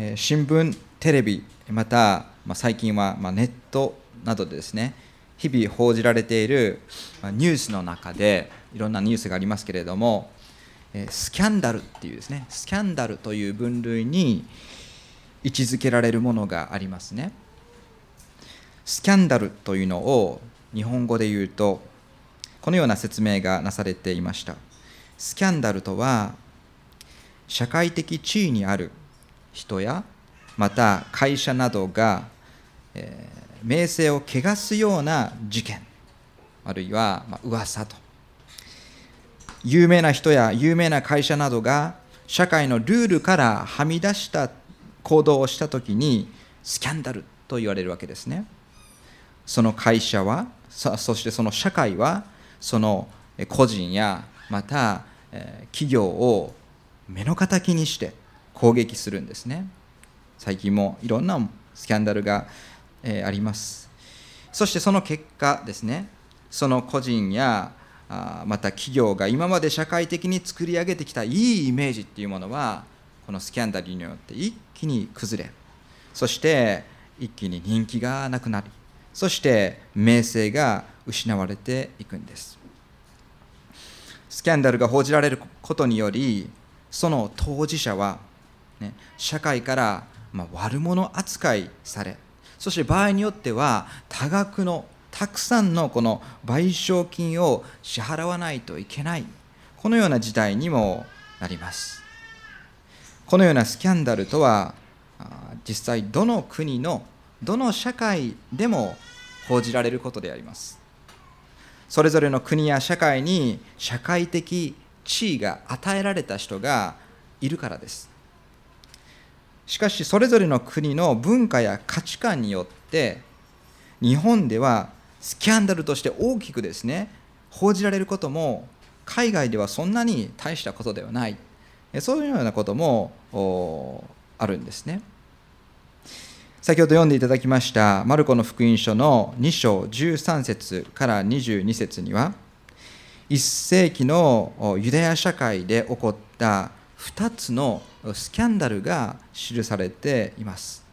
え新聞テレビまた、ま、最近は、ま、ネットなどでですね日々報じられている、ま、ニュースの中でいろんなニュースがありますけれども、えスキャンダルっていうですねスキャンダルという分類に位置づけられるものがありますね。スキャンダルというのを日本語で言うとこのような説明がなされていました。スキャンダルとは社会的地位にある人やまた会社などが、えー名声を汚すような事件あるいは、まあ、噂と。有名な人や有名な会社などが社会のルールからはみ出した行動をしたときにスキャンダルと言われるわけですね。その会社はそそしてその社会はその個人やまたえ企業を目の敵にして攻撃するんですね。最近もいろんなスキャンダルが、えーあります。そしてその結果ですね。その個人やあまた企業が今まで社会的に作り上げてきたいいイメージっていうものはこのスキャンダルによって一気に崩れそして一気に人気がなくなりそして名声が失われていくんです。スキャンダルが報じられることによりその当事者は、ね、社会から、まあ、悪者扱いされそして場合によっては多額のたくさんのこの賠償金を支払わないといけないこのような事態にもなります。このようなスキャンダルとは実際どの国のどの社会でも報じられることであります。それぞれの国や社会に社会的地位が与えられた人がいるからです。しかしそれぞれの国の文化や価値観によって日本ではスキャンダルとして大きくですね報じられることも海外ではそんなに大したことではない。そういうようなこともあるんですね。先ほど読んでいただきましたマルコの福音書の2章13節から22節には1世紀のユダヤ社会で起こった2つのスキャンダルが記されています。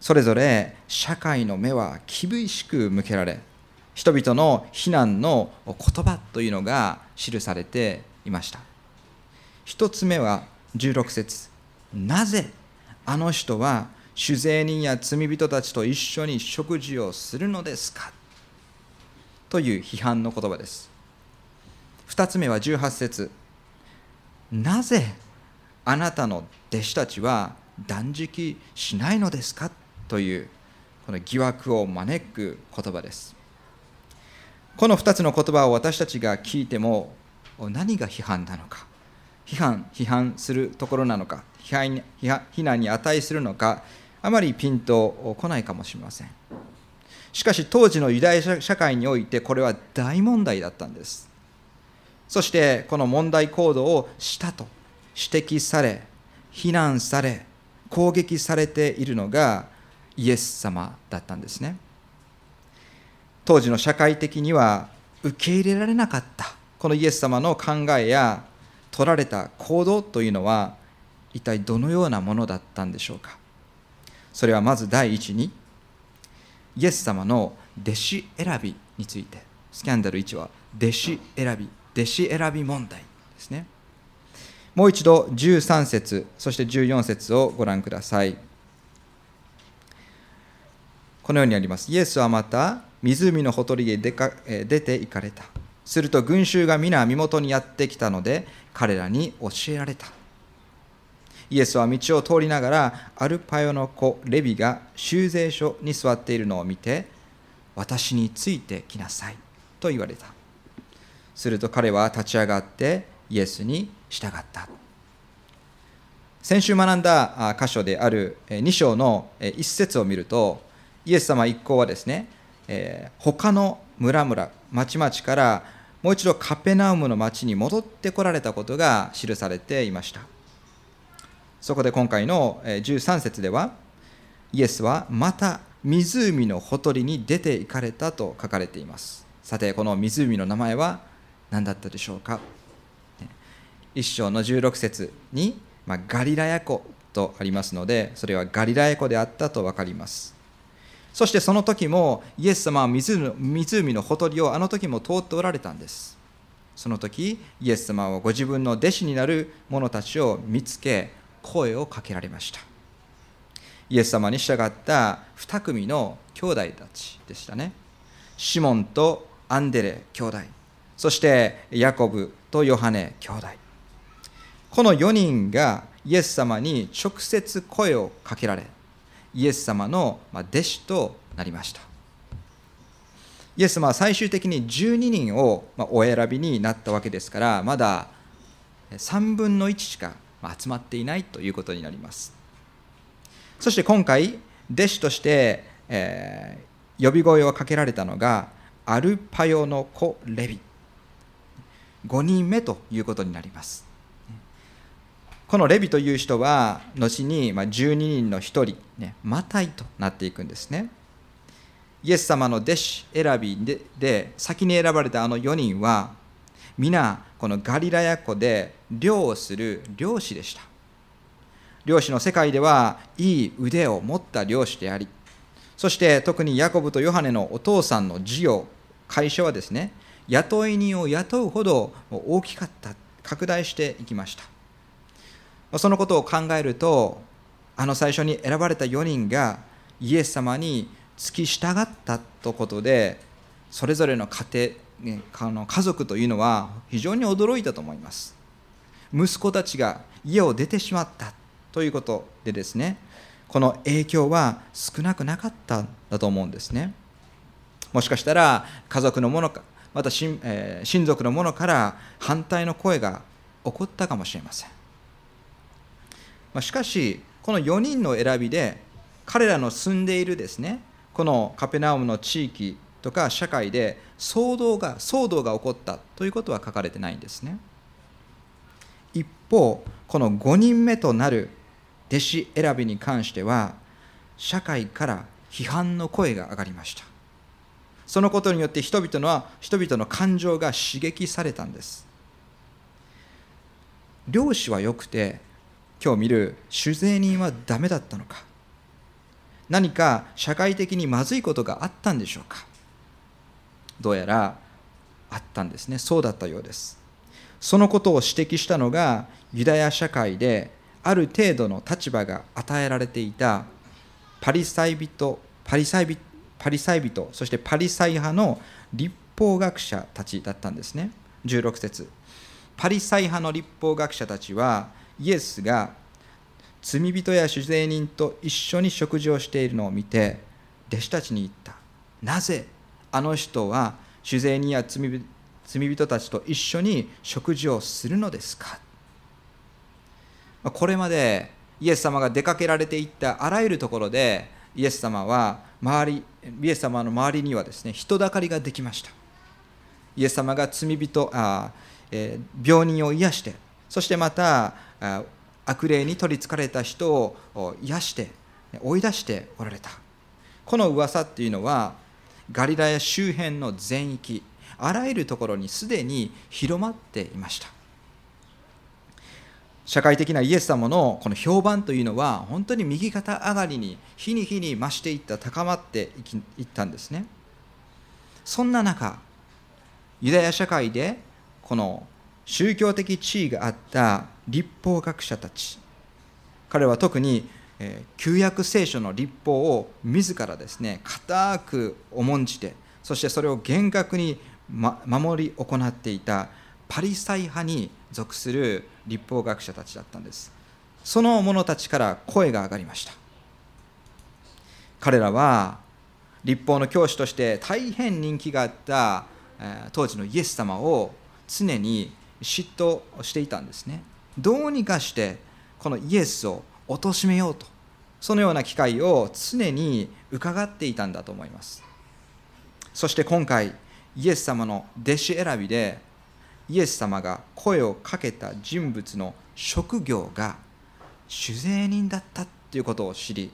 それぞれ社会の目は厳しく向けられ人々の非難の言葉というのが記されていました。一つ目は16節。なぜあの人は酒税人や罪人たちと一緒に食事をするのですか？という批判の言葉です。二つ目は18節。なぜあなたの弟子たちは断食しないのですかというこの疑惑を招く言葉です。この2つの言葉を私たちが聞いても何が批判なのか。批判批判するところなのか。批判非難に値するのか。あまりピンとこないかもしれません。しかし当時のユダヤ社会においてこれは大問題だったんです。そしてこの問題行動をしたと。指摘され非難され攻撃されているのがイエス様だったんですね。当時の社会的には受け入れられなかった。このイエス様の考えや取られた行動というのは一体どのようなものだったんでしょうか。それはまず第一にイエス様の弟子選びについて。スキャンダル1は弟子選び弟子選び問題ですね。もう一度13節そして14節をご覧ください。このようにあります。イエスはまた湖のほとりへ出か出て行かれた。すると群衆が皆身元にやってきたので彼らに教えられた。イエスは道を通りながらアルパヨの子レビが修税所に座っているのを見て私についてきなさいと言われた。すると彼は立ち上がってイエスに従った。先週学んだ箇所である2章の1節を見るとイエス様一行はですねえ他の村々町々からもう一度カペナウムの町に戻ってこられたことが記されていました。そこで今回の13節ではイエスはまた湖のほとりに出て行かれたと書かれています。さてこの湖の名前は何だったでしょうか？一章の16節に、まあ、ガリラヤ湖とありますのでそれはガリラヤ湖であったと分かります。そしてその時もイエス様は湖のほとりをあの時も通っておられたんです。その時イエス様はご自分の弟子になる者たちを見つけ声をかけられました。イエス様に従った2組の兄弟たちでしたね。シモンとアンデレ兄弟。そしてヤコブとヨハネ兄弟。この4人がイエス様に直接声をかけられイエス様の弟子となりました。イエス様は最終的に12人をお選びになったわけですからまだ3分の1しか集まっていないということになります。そして今回弟子として、え、呼び声をかけられたのがアルパヨの子レビ。5人目ということになります。このレビという人は後に12人の1人、ね、マタイとなっていくんですね。イエス様の弟子選びでで先に選ばれたあの4人は皆このガリラヤ湖で漁をする漁師でした。漁師の世界ではいい腕を持った漁師でありそして特にヤコブとヨハネのお父さんの事業会社はですね雇い人を雇うほど大きかった拡大していきました。そのことを考えるとあの最初に選ばれた4人がイエス様に付き従ったということでそれぞれの家庭家族というのは非常に驚いたと思います。息子たちが家を出てしまったということでですねこの影響は少なくなかったんだと思うんですね。もしかしたら家族の者かまた親,、えー、親族の者から反対の声が起こったかもしれません。まあしかしこの4人の選びで彼らの住んでいるですねこのカペナウムの地域とか社会で騒動が騒動が起こったということは書かれてないんですね。一方この5人目となる弟子選びに関しては社会から批判の声が上がりました。そのことによって人々の人々の感情が刺激されたんです。漁師はよくて今日見る酒税人はダメだったのか。何か社会的にまずいことがあったんでしょうか。どうやらあったんですね。そうだったようです。そのことを指摘したのがユダヤ社会である程度の立場が与えられていたパリサイ人パリサイパリサイ人そしてパリサイ派の立法学者たちだったんですね。16節。パリサイ派の立法学者たちはイエスが罪人や酒税人と一緒に食事をしているのを見て弟子たちに言った。なぜあの人は酒税人や罪人たちと一緒に食事をするのですか？これまでイエス様が出かけられていったあらゆるところでイエス様は周りイエス様の周りにはですね人だかりができました。イエス様が罪人あ、えー、病人を癒してそしてまた悪霊に取りつかれた人を癒して追い出しておられた。この噂っていうのはガリラヤ周辺の全域あらゆるところにすでに広まっていました。社会的なイエス様のこの評判というのは本当に右肩上がりに日に日に増していった高まっていったんですね。そんな中ユダヤ社会でこの宗教的地位があった立法学者たち彼は特に旧約聖書の立法を自らですね固く重んじてそしてそれを厳格に守り行っていたパリサイ派に属する立法学者たちだったんです。その者たちから声が上がりました。彼らは立法の教師として大変人気があった当時のイエス様を常に嫉妬していたんですね。どうにかしてこのイエスを貶めようとそのような機会を常に伺っていたんだと思います。そして今回イエス様の弟子選びでイエス様が声をかけた人物の職業が酒税人だったということを知り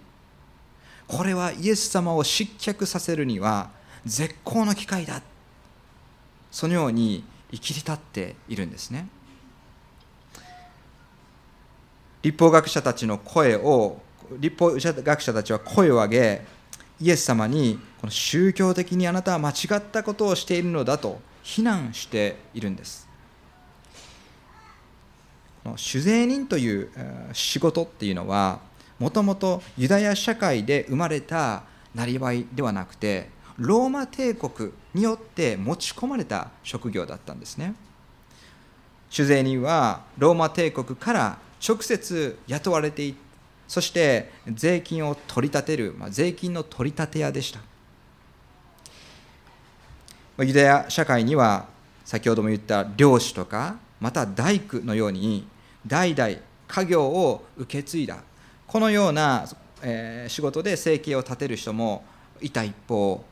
これはイエス様を失脚させるには絶好の機会だそのように生きり立っているんですね。立法学者たちの声を立法学者たちは声を上げイエス様にこの宗教的にあなたは間違ったことをしているのだと非難しているんです。の酒税人という仕事っていうのはもともとユダヤ社会で生まれたなりわいではなくてローマ帝国によって持ち込まれた職業だったんですね。酒税人はローマ帝国から直接雇われていそして税金を取り立てる、まあ、税金の取り立て屋でした。ユダヤ社会には先ほども言った漁師とかまた大工のように代々家業を受け継いだ。このような、えー、仕事で生計を立てる人もいた一方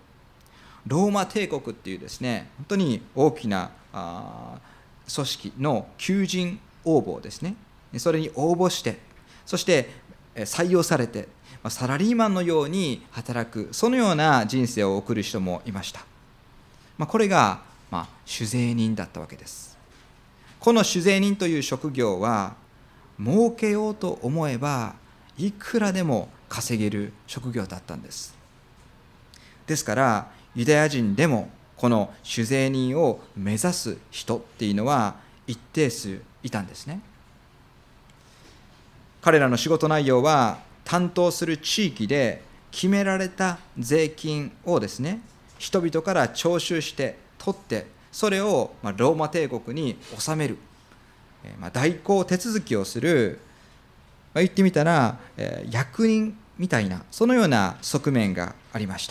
ローマ帝国っていうですね本当に大きなあ組織の求人応募ですね。それに応募してそして採用されてサラリーマンのように働くそのような人生を送る人もいました、まあ、これが、まあ、酒税人だったわけです。この酒税人という職業は儲けようと思えばいくらでも稼げる職業だったんです。ですからユダヤ人でもこの酒税人を目指す人っていうのは一定数いたんですね。彼らの仕事内容は担当する地域で決められた税金をですね人々から徴収して取ってそれをまローマ帝国に納める。代行手続きをする。ま言ってみたらえ役人みたいなそのような側面がありまし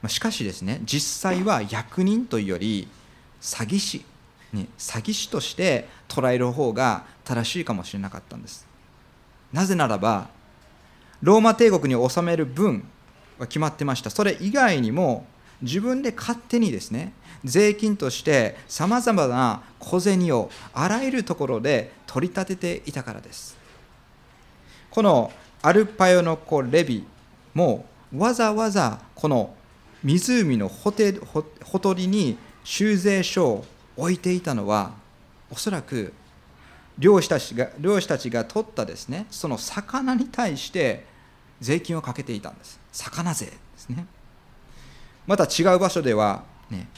た。しかしですね実際は役人というより詐欺師、ね、詐欺師として捉える方が正しいかもしれなかったんです。なぜならばローマ帝国に治める分は決まってました。それ以外にも自分で勝手にですね税金としてさまざまな小銭をあらゆるところで取り立てていたからです。このアルパヨの子レビもわざわざこの湖のほてほとりに修税書を置いていたのはおそらく漁師たちが漁師たちが取ったですねその魚に対して税金をかけていたんです。魚税ですね。また違う場所では、ね、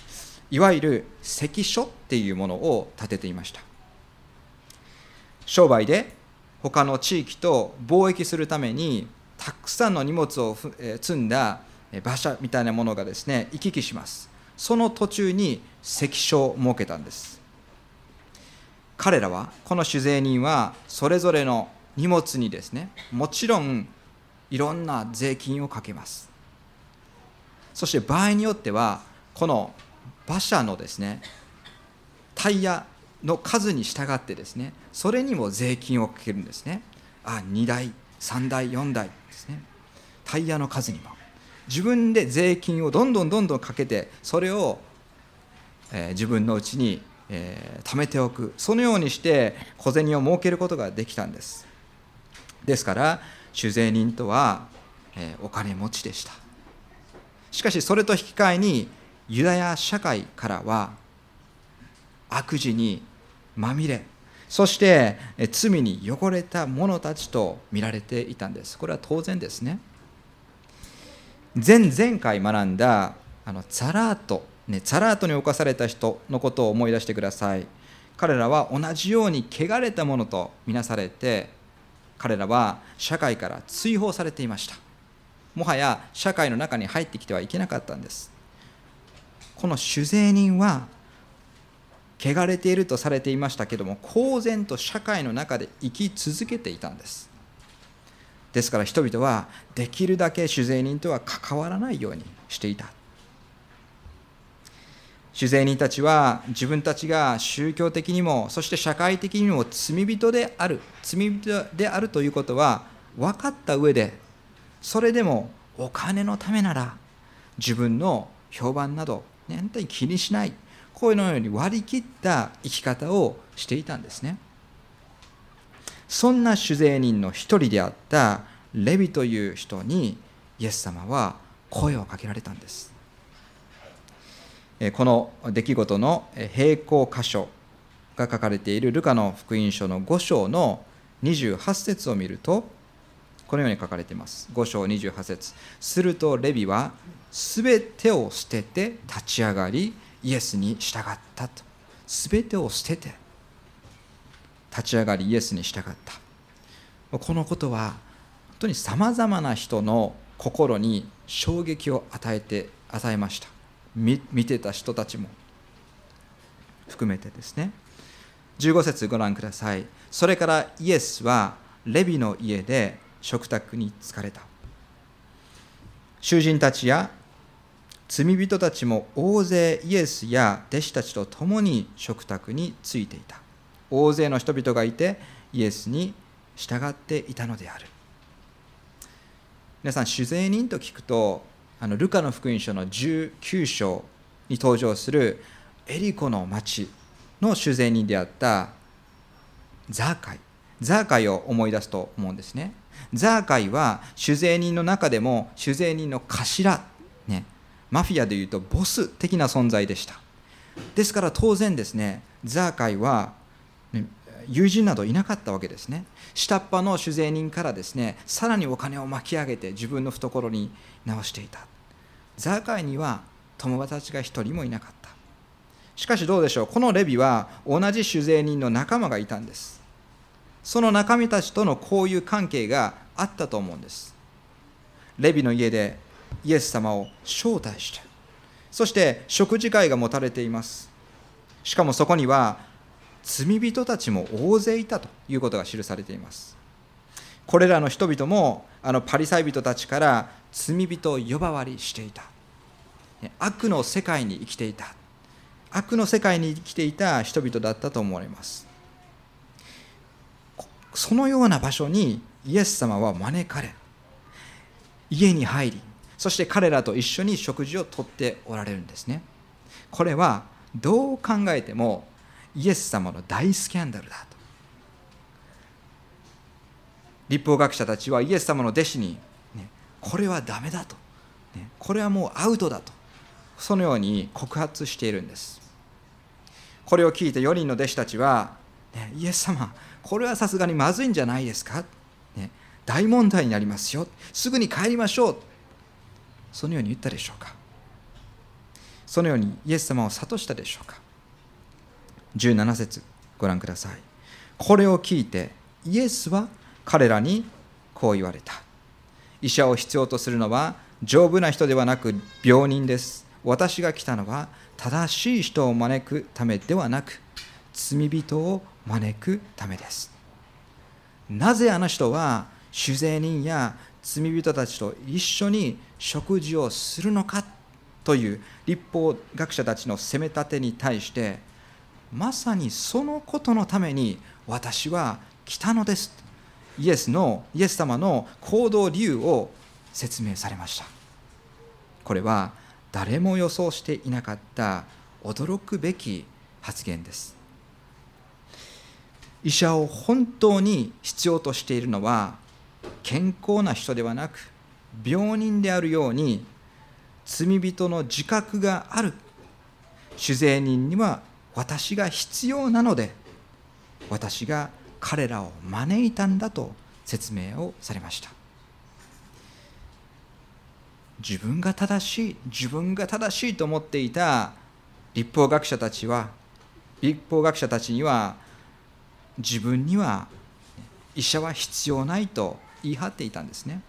いわゆる関所っていうものを建てていました。商売で他の地域と貿易するためにたくさんの荷物を積んだ馬車みたいなものがですね行き来します。その途中に関所を設けたんです。彼らはこの酒税人はそれぞれの荷物にですねもちろんいろんな税金をかけます。そして場合によってはこの馬車のですねタイヤの数に従ってですねそれにも税金をかけるんですね。あ2台3台4台ですね。タイヤの数にも。自分で税金をどんどんどんどんかけてそれを、え、自分のうちに、え、貯めておく。そのようにして小銭を儲けることができたんです。ですから酒税人とは、え、お金持ちでした。しかしそれと引き換えにユダヤ社会からは悪事にまみれそして罪に汚れた者たちと見られていたんです。これは当然ですね。前々回学んだあのザラート、ね、ザラートに侵された人のことを思い出してください。彼らは同じように汚れたものとみなされて彼らは社会から追放されていました。もはや社会の中に入ってきてはいけなかったんです。この酒税人は汚れているとされていましたけども公然と社会の中で生き続けていたんです。ですから人々はできるだけ酒税人とは関わらないようにしていた。酒税人たちは自分たちが宗教的にもそして社会的にも罪人である罪人であるということは分かった上でそれでもお金のためなら自分の評判など本当に気にしないこういうのように割り切った生き方をしていたんですね。そんな酒税人の一人であったレビという人にイエス様は声をかけられたんです。この出来事の並行箇所が書かれているルカの福音書の5章の28節を見るとこのように書かれています。5章28節。するとレビは全てを捨てて立ち上がりイエスに従ったと。全てを捨てて立ち上がりイエスに従った。このことは本当にさまざまな人の心に衝撃を与えて与えました。見てた人たちも。含めてですね。15節ご覧ください。それからイエスはレビの家で食卓に疲れた。囚人たちや罪人たちも大勢イエスや弟子たちと共に食卓についていた。大勢の人々がいてイエスに従っていたのである。皆さん酒税人と聞くとあのルカの福音書の19章に登場するエリコの町の酒税人であったザーカイ。ザーカイを思い出すと思うんですね。ザーカイは酒税人の中でも酒税人の頭、ね、マフィアでいうとボス的な存在でした。ですから当然ですねザーカイは、友人などいなかったわけですね。下っ端の酒税人からですねさらにお金を巻き上げて自分の懐に直していた。ザーカイには友達が一人もいなかった。しかしどうでしょうこのレビは同じ酒税人の仲間がいたんです。その仲間たちとの交友関係があったと思うんです。レビの家でイエス様を招待してそして食事会が持たれています。しかもそこには罪人たちも大勢いたということが記されています。これらの人々もあのパリサイ人たちから罪人を呼ばわりしていた。悪の世界に生きていた。悪の世界に生きていた人々だったと思われます。そのような場所にイエス様は招かれ家に入りそして彼らと一緒に食事をとっておられるんですね。これはどう考えてもイエス様の大スキャンダルだと。立法学者たちはイエス様の弟子に、ね、これはダメだと、ね、これはもうアウトだと。そのように告発しているんです。これを聞いて4人の弟子たちは、ね、イエス様これはさすがにまずいんじゃないですか、ね、大問題になりますよ。すぐに帰りましょう。そのように言ったでしょうか？そのようにイエス様を諭したでしょうか？17節ご覧ください。これを聞いてイエスは彼らにこう言われた。医者を必要とするのは丈夫な人ではなく病人です。私が来たのは正しい人を招くためではなく罪人を招くためです。なぜあの人は酒税人や罪人たちと一緒に食事をするのかという立法学者たちの責め立てに対してまさにそのことのために私は来たのです。イエスのイエス様の行動理由を説明されました。これは誰も予想していなかった驚くべき発言です。医者を本当に必要としているのは健康な人ではなく病人であるように罪人の自覚がある。酒税人には私が必要なので私が彼らを招いたんだと説明をされました。自分が正しい自分が正しいと思っていた立法学者たちは立法学者たちには自分には医者は必要ないと言い張っていたんですね。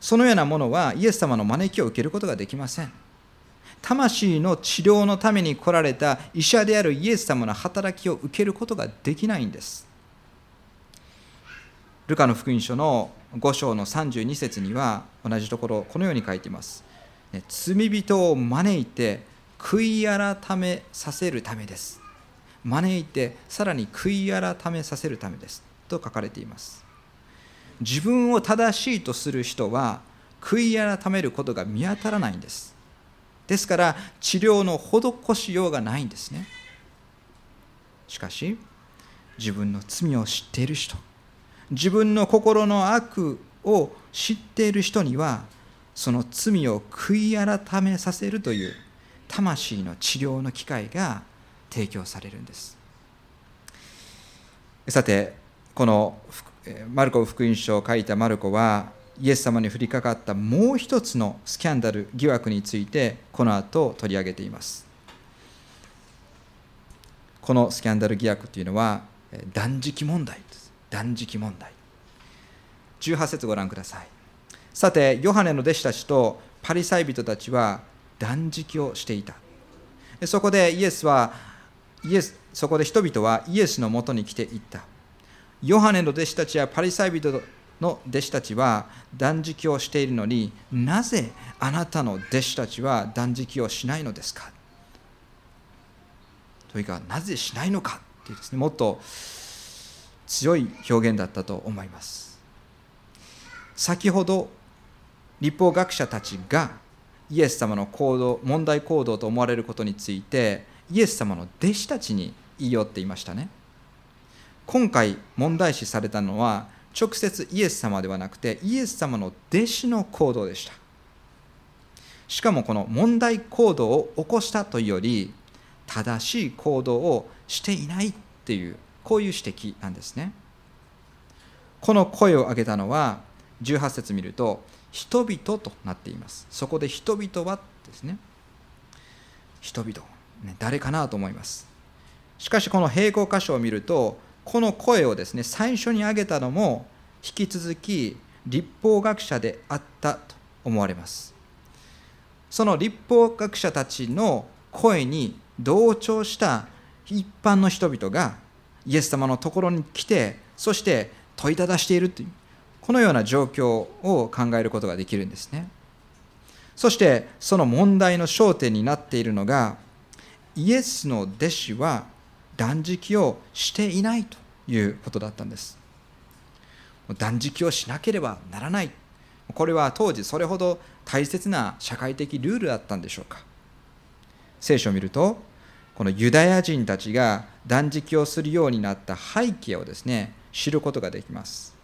そのようなものはイエス様の招きを受けることができません。魂の治療のために来られた医者であるイエス様の働きを受けることができないんです。ルカの福音書の5章の32節には同じところこのように書いています、罪人を招いて悔い改めさせるためです。招いてさらに悔い改めさせるためですと書かれています。自分を正しいとする人は悔い改めることが見当たらないんです。ですから治療の施しようがないんですね。しかし自分の罪を知っている人自分の心の悪を知っている人にはその罪を悔い改めさせるという魂の治療の機会が提供されるんです。さてこのマルコ福音書を書いたマルコはイエス様に降りかかったもう一つのスキャンダル疑惑についてこの後取り上げています。このスキャンダル疑惑というのは断食問題です。断食問題。18節ご覧ください。さてヨハネの弟子たちとパリサイ人たちは断食をしていた。そこでイエスはイエスそこで人々はイエスのもとに来ていった。ヨハネの弟子たちやパリサイ人の弟子たちは断食をしているのになぜあなたの弟子たちは断食をしないのですか？というかなぜしないのかっていうですねもっと強い表現だったと思います。先ほど立法学者たちがイエス様の行動問題行動と思われることについてイエス様の弟子たちに言い寄っていましたね。今回問題視されたのは直接イエス様ではなくてイエス様の弟子の行動でした。しかもこの問題行動を起こしたというより正しい行動をしていないっていうこういう指摘なんですね。この声を上げたのは18節見ると人々となっています。そこで人々はですね人々、誰かなと思います。しかしこの並行箇所を見るとこの声をですね最初に挙げたのも引き続き立法学者であったと思われます。その立法学者たちの声に同調した一般の人々がイエス様のところに来てそして問いただしているというこのような状況を考えることができるんですね。そしてその問題の焦点になっているのがイエスの弟子は断食をしていないということだったんです。断食をしなければならない。これは当時それほど大切な社会的ルールだったんでしょうか。聖書を見るとこのユダヤ人たちが断食をするようになった背景をですね知ることができます。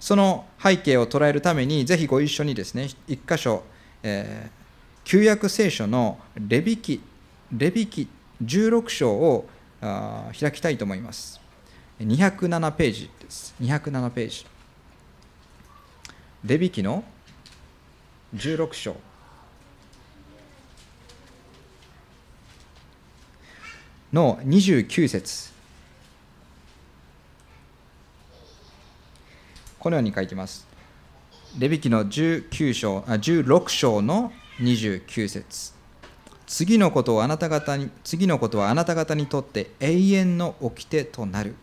その背景を捉えるためにぜひご一緒にですね一箇所、えー、旧約聖書のレビキレビキ16章を開きたいと思います。207ページです。207ページ。レビキの16章。の29節。このように書いてます。レビキの19章あ16章の29節。次のことをあなた方に次のことはあなた方にとって永遠の掟となる。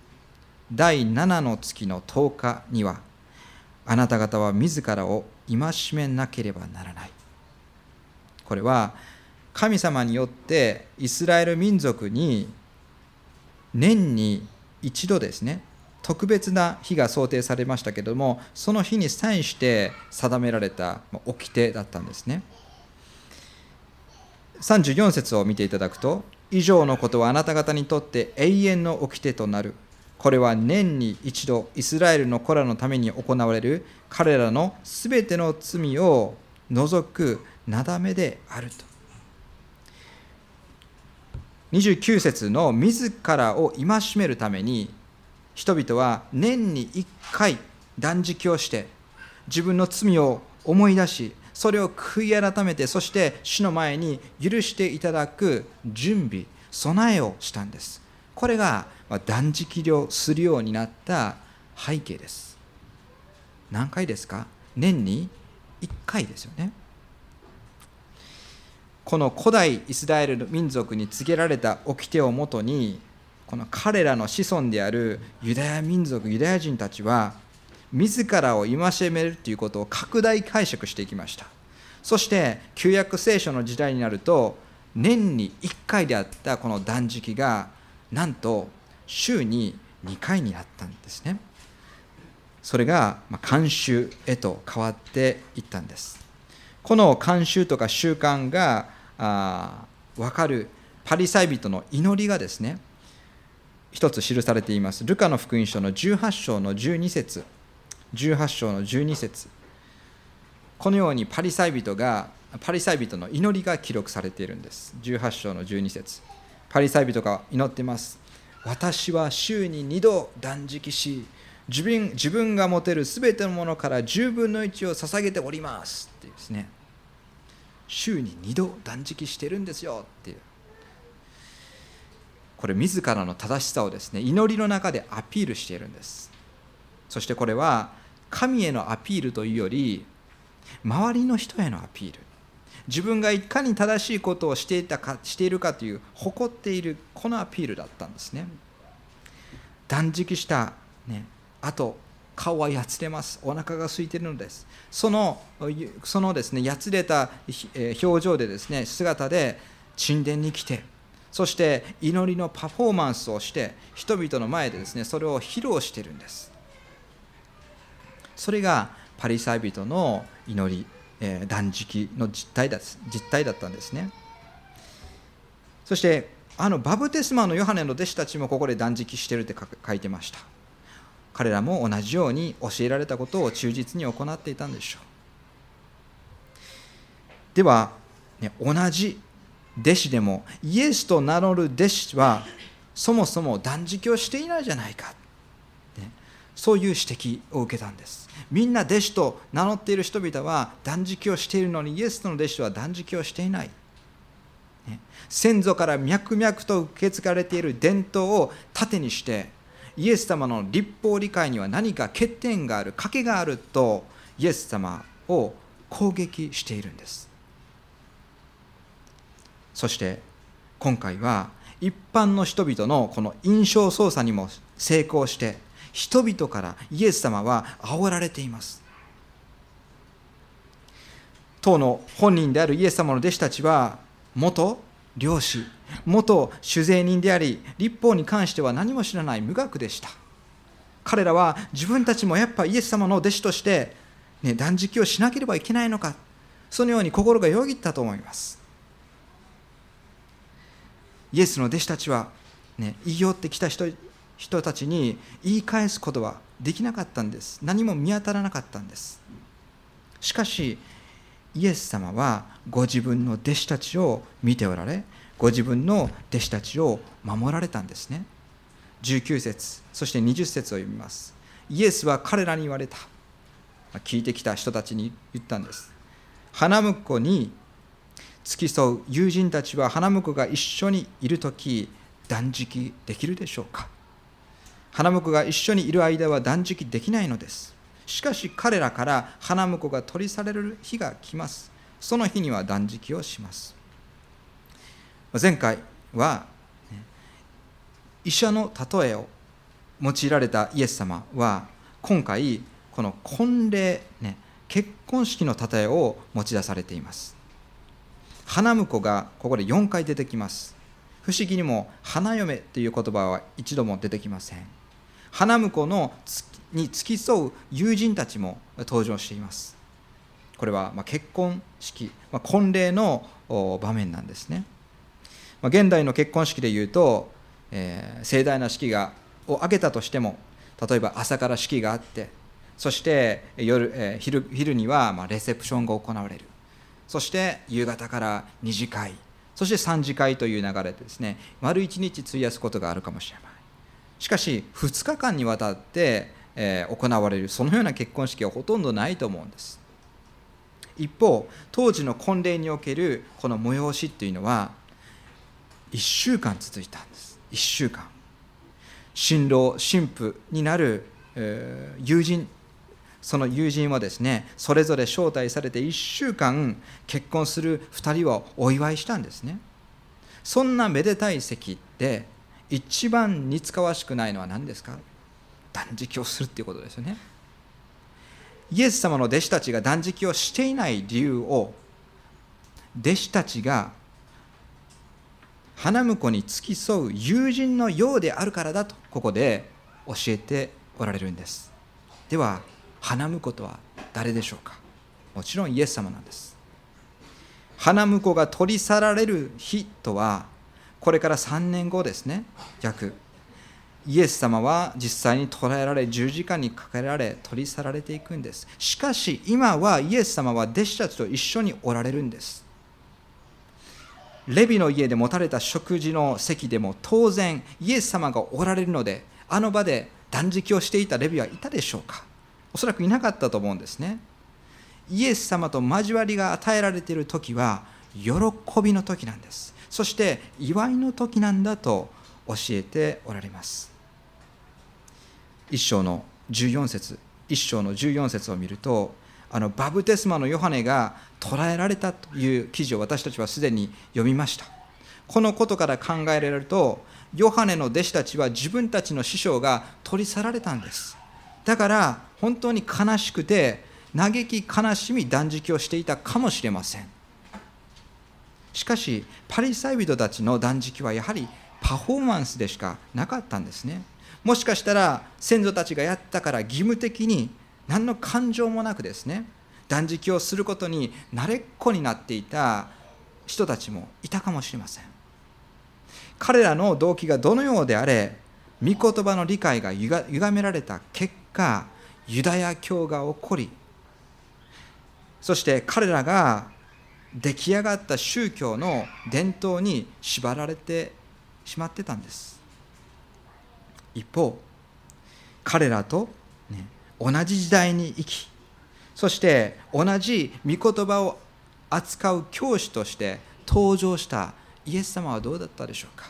第7の月の10日にはあなた方は自らを戒めなければならない。これは神様によってイスラエル民族に年に一度ですね特別な日が想定されましたけどもその日に際して定められた掟だったんですね。34節を見ていただくと以上のことはあなた方にとって永遠の掟となる。これは年に一度イスラエルの子らのために行われる彼らのすべての罪を除くなだめであると。29節の自らを戒めるために人々は年に1回断食をして自分の罪を思い出しそれを悔い改めてそして主の前に許していただく準備備えをしたんです。これが断食をするようになった背景です。何回ですか？年に1回ですよね。この古代イスラエルの民族に告げられた掟をもとにこの彼らの子孫であるユダヤ民族ユダヤ人たちは自らを戒めるということを拡大解釈していきました。そして旧約聖書の時代になると年に1回であったこの断食がなんと週に2回になったんですね。それが慣習へと変わっていったんです。この慣習とか習慣があ分かるパリサイ人の祈りがですね一つ記されています。ルカの福音書の18章の12節。18章の12節。このようにパリサイ人がパリサイ人の祈りが記録されているんです。18章の12節。パリサイ人が祈っています。私は週に2度断食し自分自分が持てるすべてのものから10分の1を捧げております。っていうですね。週に2度断食してるんですよ。っていう。これ自らの正しさをですね祈りの中でアピールしているんです。そしてこれは神へのアピールというより周りの人へのアピール。自分がいかに正しいことをしていたかしているかという誇っているこのアピールだったんですね。断食した、ね、あと顔はやつれます。お腹が空いているのです。そのそのですねやつれた表情でですね姿で神殿に来てそして祈りのパフォーマンスをして人々の前でですねそれを披露しているんです。それがパリサイ人の祈りえ断食の実態だ実態だったんですね。そしてあのバブテスマのヨハネの弟子たちもここで断食してるって書いてました。彼らも同じように教えられたことを忠実に行っていたんでしょう。では、ね、同じ弟子でもイエスと名乗る弟子はそもそも断食をしていないじゃないか、そういう指摘を受けたんです。みんな弟子と名乗っている人々は断食をしているのにイエスの弟子は断食をしていない、ね、先祖から脈々と受け継がれている伝統を盾にしてイエス様の立法理解には何か欠点がある賭けがあるとイエス様を攻撃しているんです。そして今回は一般の人々のこの印象操作にも成功して人々からイエス様は煽られています。当の本人であるイエス様の弟子たちは元漁師元酒税人であり立法に関しては何も知らない無学でした。彼らは自分たちもやっぱイエス様の弟子として、ね、断食をしなければいけないのか。そのように心がよぎったと思います。イエスの弟子たちは、ね、言い寄ってきた人人たちに言い返すことはできなかったんです。何も見当たらなかったんです。しかしイエス様はご自分の弟子たちを見ておられご自分の弟子たちを守られたんですね。19節そして20節を読みます。イエスは彼らに言われた。聞いてきた人たちに言ったんです。花婿に付き添う友人たちは花婿が一緒にいる時断食できるでしょうか？花婿が一緒にいる間は断食できないのです。しかし彼らから花婿が取り去れる日が来ます。その日には断食をします。前回は医者の例えを用いられたイエス様は今回この婚礼、ね、結婚式の例えを持ち出されています。花婿がここで4回出てきます。不思議にも花嫁という言葉は一度も出てきません。花婿のに付き添う友人たちも登場しています。これはま結婚式、まあ、婚礼の場面なんですね、まあ、現代の結婚式でいうと、えー、盛大な式がを挙げたとしても例えば朝から式があってそして夜、えー、昼昼にはまレセプションが行われる。そして夕方から2次会。そして3次会という流れでですね丸1日費やすことがあるかもしれないしかし2日間にわたって、えー、行われるそのような結婚式はほとんどないと思うんです。一方当時の婚礼におけるこの催しっていうのは1週間続いたんです。1週間。新郎新婦になる、えー、友人。その友人はですねそれぞれ招待されて1週間結婚する2人をお祝いしたんですね。そんなめでたい席で一番似つかわしくないのは何ですか？断食をするっていうことですよね。イエス様の弟子たちが断食をしていない理由を弟子たちが花婿に付き添う友人のようであるからだとここで教えておられるんです。では花婿とは誰でしょうか？もちろんイエス様なんです。花婿が取り去られる日とはこれから3年後ですね。逆。イエス様は実際に捕らえられ十字架にかけられ取り去られていくんです。しかし今はイエス様は弟子たちと一緒におられるんです。レビの家で持たれた食事の席でも当然イエス様がおられるのであの場で断食をしていたレビはいたでしょうか。おそらくいなかったと思うんですね。イエス様と交わりが与えられている時は喜びの時なんです。そして祝いの時なんだと教えておられます。一章の14節一章の14節を見るとあのバブテスマのヨハネが捕らえられたという記事を私たちはすでに読みました。このことから考えられるとヨハネの弟子たちは自分たちの師匠が取り去られたんです。だから本当に悲しくて嘆き悲しみ断食をしていたかもしれません。しかしパリサイ人たちの断食はやはりパフォーマンスでしかなかったんですね。もしかしたら先祖たちがやったから義務的に何の感情もなくですね断食をすることに慣れっこになっていた人たちもいたかもしれません。彼らの動機がどのようであれ御言葉の理解が歪められた結果ユダヤ教が起こりそして彼らが出来上がった宗教の伝統に縛られてしまってたんです。一方彼らと、ね、同じ時代に生きそして同じ御言葉を扱う教師として登場したイエス様はどうだったでしょうか。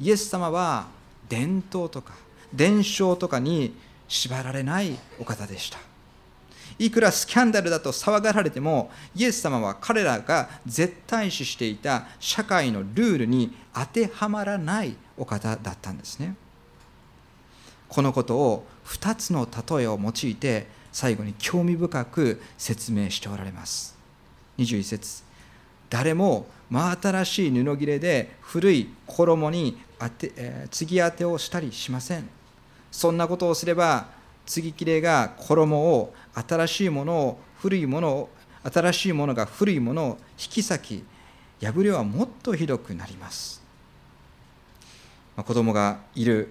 イエス様は伝統とか伝承とかに縛られないお方でした。いくらスキャンダルだと騒がられてもイエス様は彼らが絶対視していた社会のルールに当てはまらないお方だったんですね。このことを2つの例えを用いて最後に興味深く説明しておられます。21節。誰も真新しい布切れで古い衣に当て、えー、継ぎ当てをしたりしません。そんなことをすれば継ぎ切れが衣を新しいものを古いものを新しいものが古いものを引き裂き破れはもっとひどくなります、まあ、子供がいる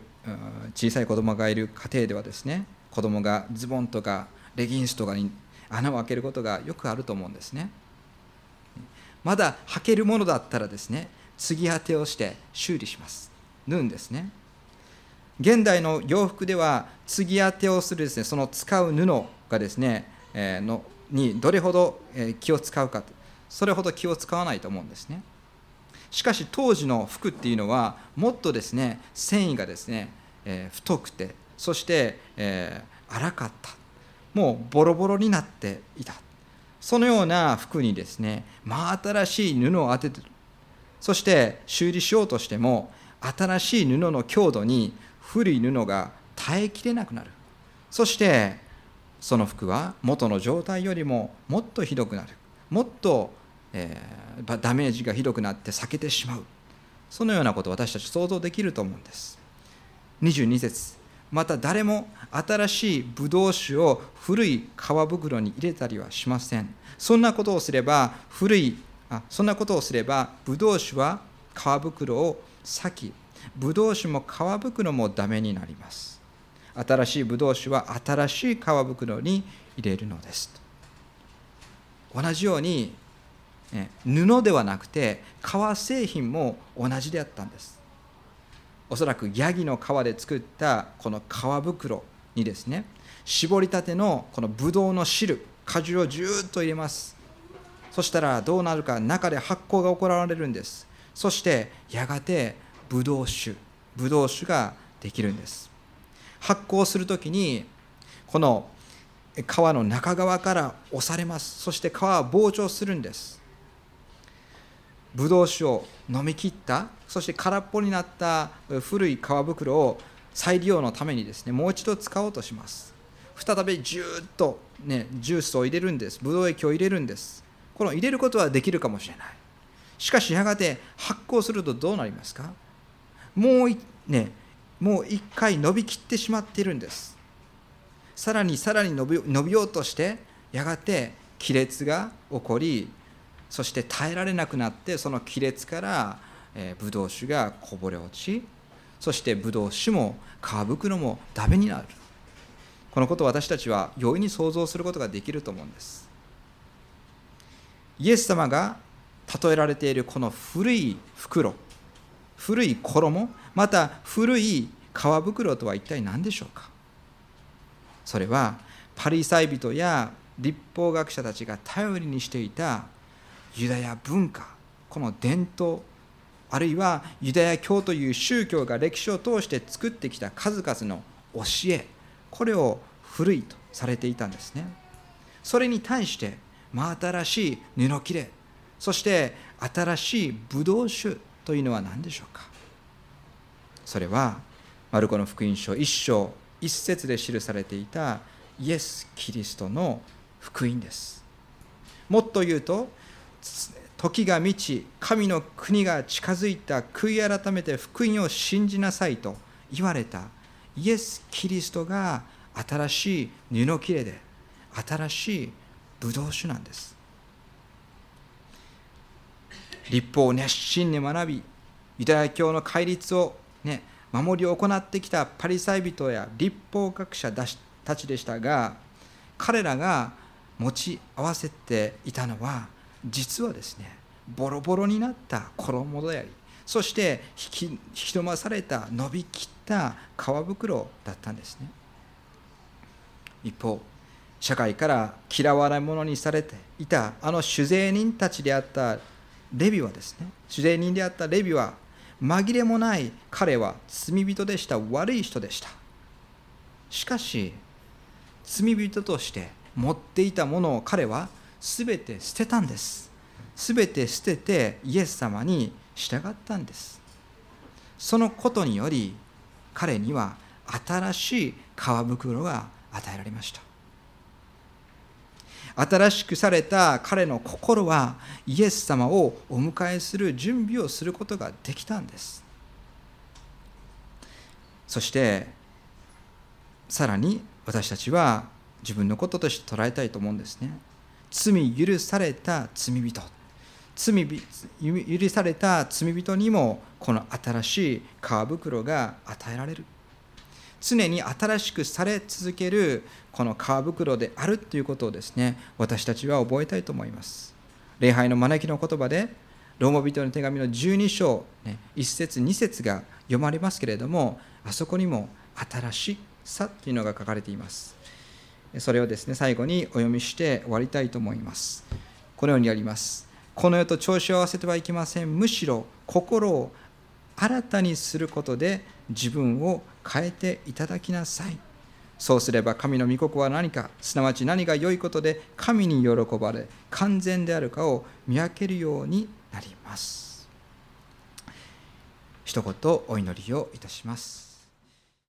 小さい子供がいる家庭ではですね子供がズボンとかレギンスとかに穴を開けることがよくあると思うんですね。まだ履けるものだったらですね継ぎ当てをして修理します。縫うんですね。現代の洋服では継ぎ当てをするですねその使う布がですね、え、のにどれほど気を使うかそれほど気を使わないと思うんですね。しかし当時の服っていうのはもっとですね繊維がですね、え、太くてそして、え、荒かった。もうボロボロになっていた。そのような服にですね真新しい布を当ててそして修理しようとしても新しい布の強度に古い布が耐えきれなくなる。そしてその服は元の状態よりももっとひどくなる。もっと、えー、ダメージがひどくなって避けてしまう。そのようなこと私たち想像できると思うんです。22節。また誰も新しいブドウ酒を古い皮袋に入れたりはしません。そんなことをすれば古いあそんなことをすればブドウ酒は皮袋を裂きブドウ酒も皮袋もダメになります。新しいブドウ酒は新しい皮袋に入れるのです。同じように布ではなくて革製品も同じであったんです。おそらくヤギの皮で作ったこの皮袋にですね絞りたてのこのブドウの汁果汁をじゅーっと入れます。そしたらどうなるか中で発酵が行われるんです。そしてやがてブドウ酒ブドウ酒ができるんです。発酵する時にこの皮の中側から押されます。そして皮は膨張するんです。ブドウ酒を飲み切った。そして空っぽになった古い皮袋を再利用のためにですねもう一度使おうとします。再びジューッと、ね、ジュースを入れるんです。ブドウ液を入れるんです。この入れることはできるかもしれない。しかしやがて発酵するとどうなりますか？もうねもう一回伸びきってしまっているんです。さらにさらに伸び伸びようとしてやがて亀裂が起こりそして耐えられなくなってその亀裂から、ブドウ酒がこぼれ落ちそしてブドウ酒も皮袋もダメになる。このことを私たちは容易に想像することができると思うんです。イエス様が例えられているこの古い袋。古い衣また古い皮袋とは一体何でしょうか？それはパリサイ人や立法学者たちが頼りにしていたユダヤ文化この伝統あるいはユダヤ教という宗教が歴史を通して作ってきた数々の教えこれを古いとされていたんですね。それに対して真新しい布切れそして新しいブドウ酒というのは何でしょうか？それはマルコの福音書1章1節で記されていたイエス・キリストの福音です。もっと言うと時が満ち神の国が近づいた悔い改めて福音を信じなさいと言われたイエス・キリストが新しい布切れで新しいブドウ酒なんです。立法を熱心に学びユダヤ教の戒律を、ね、守りを行ってきたパリサイ人や立法学者たちでしたが彼らが持ち合わせていたのは実はですねボロボロになった衣でありそして引き引き止まされた伸びきった皮袋だったんですね。一方社会から嫌われ者にされていたあの酒税人たちであったレビはですね酒税人であったレビは紛れもない彼は罪人でした。悪い人でした。しかし罪人として持っていたものを彼は全て捨てたんです。全て捨ててイエス様に従ったんです。そのことにより彼には新しい皮袋が与えられました。新しくされた彼の心はイエス様をお迎えする準備をすることができたんです。そしてさらに私たちは自分のこととして捉えたいと思うんですね。罪許された罪人。罪許された罪人にもこの新しい皮袋が与えられる。常に新しくされ続けるこの皮袋であるということをですね私たちは覚えたいと思います。礼拝の招きの言葉でローマ人の手紙の12章、ね、1節2節が読まれますけれどもあそこにも新しさというのが書かれています。それをですね最後にお読みして終わりたいと思います。このようにあります。この世と調子を合わせてはいけません。むしろ心を新たにすることで自分を変えていただきなさい。そうすれば神の御国は何かすなわち何が良いことで神に喜ばれ完全であるかを見分けるようになります。一言お祈りをいたします。